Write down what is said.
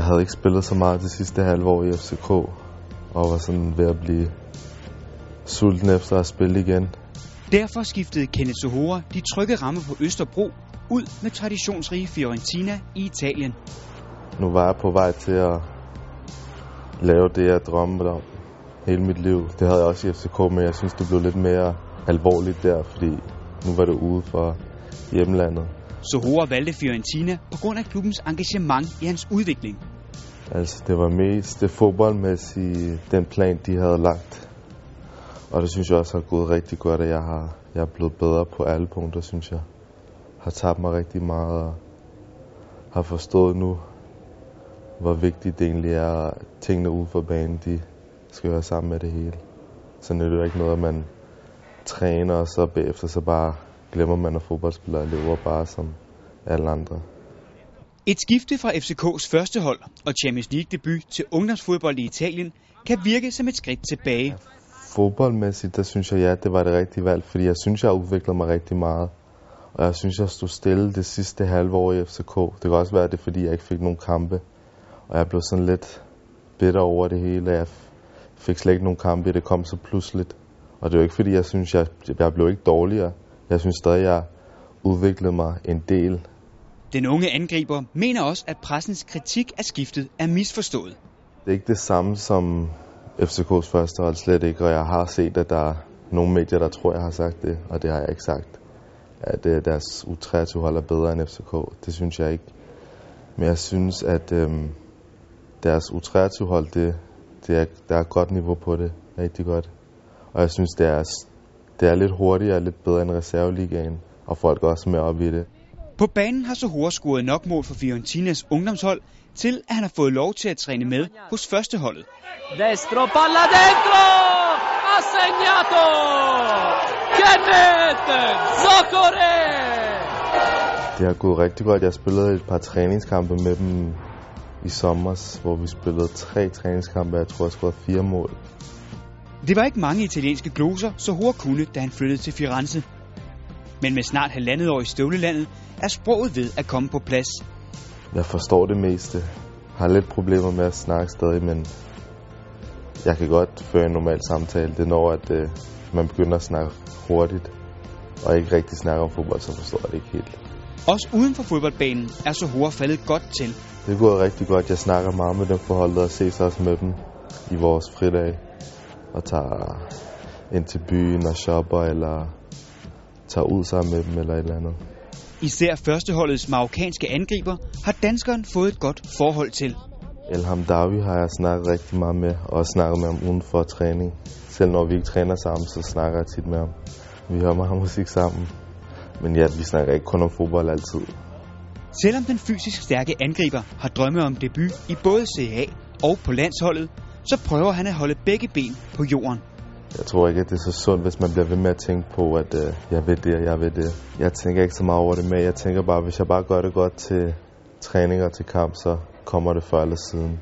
Jeg havde ikke spillet så meget det sidste halve år i FCK, og var sådan ved at blive sulten efter at spille igen. Derfor skiftede Kenneth Sohora de trygge rammer på Østerbro ud med traditionsrige Fiorentina i Italien. Nu var jeg på vej til at lave det, jeg drømte om hele mit liv. Det havde jeg også i FCK, men jeg synes, det blev lidt mere alvorligt der, fordi nu var det ude for hjemlandet. Sohora valgte Fiorentina på grund af klubbens engagement i hans udvikling. Altså, det var mest det fodboldmæssige, den plan, de havde lagt. Og det synes jeg også har gået rigtig godt, at jeg har jeg er blevet bedre på alle punkter, synes jeg. Har tabt mig rigtig meget og har forstået nu, hvor vigtigt det egentlig er, at tingene ude for banen, de skal være sammen med det hele. Så det er jo ikke noget, at man træner, og så bagefter så bare glemmer man, at fodboldspillere lever bare som alle andre. Et skifte fra FCK's første hold og Champions League debut til ungdomsfodbold i Italien kan virke som et skridt tilbage. Fodboldmæssigt, der synes jeg, ja, det var det rigtige valg, fordi jeg synes, jeg udviklede mig rigtig meget. Og jeg synes, jeg stod stille det sidste halve år i FCK. Det kan også være, at det er, fordi jeg ikke fik nogen kampe. Og jeg blev sådan lidt bitter over det hele. Jeg fik slet ikke nogen kampe, det kom så pludseligt. Og det er jo ikke, fordi jeg synes, jeg, jeg blev ikke dårligere. Jeg synes stadig, jeg udviklede mig en del. Den unge angriber mener også, at pressens kritik af skiftet er misforstået. Det er ikke det samme som FCK's første hold, slet ikke. Og jeg har set, at der er nogle medier, der tror, jeg har sagt det, og det har jeg ikke sagt. At øh, deres U23-hold er bedre end FCK. Det synes jeg ikke. Men jeg synes, at øhm, deres U23-hold, det, det er, der er et godt niveau på det. Rigtig godt. Og jeg synes, det er, det er lidt hurtigere og lidt bedre end reserveligaen. Og folk er også med op i det. På banen har Sohora scoret nok mål for Fiorentinas ungdomshold, til at han har fået lov til at træne med hos førsteholdet. Destro, palla dentro! Ha segnato! Kenneth Zokore! Det har gået rigtig godt. Jeg spillede et par træningskampe med dem i sommer, hvor vi spillede tre træningskampe. Jeg tror, jeg scorede fire mål. Det var ikke mange italienske gloser, så Hore kunne, da han flyttede til Firenze. Men med snart halvandet år i støvlelandet, er sproget ved at komme på plads. Jeg forstår det meste. Har lidt problemer med at snakke stadig, men jeg kan godt føre en normal samtale. Det når, at øh, man begynder at snakke hurtigt, og ikke rigtig snakke om fodbold, så forstår jeg det ikke helt. Også uden for fodboldbanen er Sohora faldet godt til. Det går rigtig godt. Jeg snakker meget med dem forholdet og ses også med dem i vores fridag. Og tager ind til byen og shopper, eller tager ud sammen med dem, eller et eller andet. Især førsteholdets marokkanske angriber har danskeren fået et godt forhold til. El Hamdawi har jeg snakket rigtig meget med, og snakket med ham uden for træning. Selv når vi ikke træner sammen, så snakker jeg tit med ham. Vi hører meget musik sammen. Men ja, vi snakker ikke kun om fodbold altid. Selvom den fysisk stærke angriber har drømme om debut i både CA og på landsholdet, så prøver han at holde begge ben på jorden. Jeg tror ikke, at det er så sundt, hvis man bliver ved med at tænke på, at øh, jeg ved det, og jeg ved det. Jeg tænker ikke så meget over det med. Jeg tænker bare, at hvis jeg bare gør det godt til træning og til kamp, så kommer det før eller siden.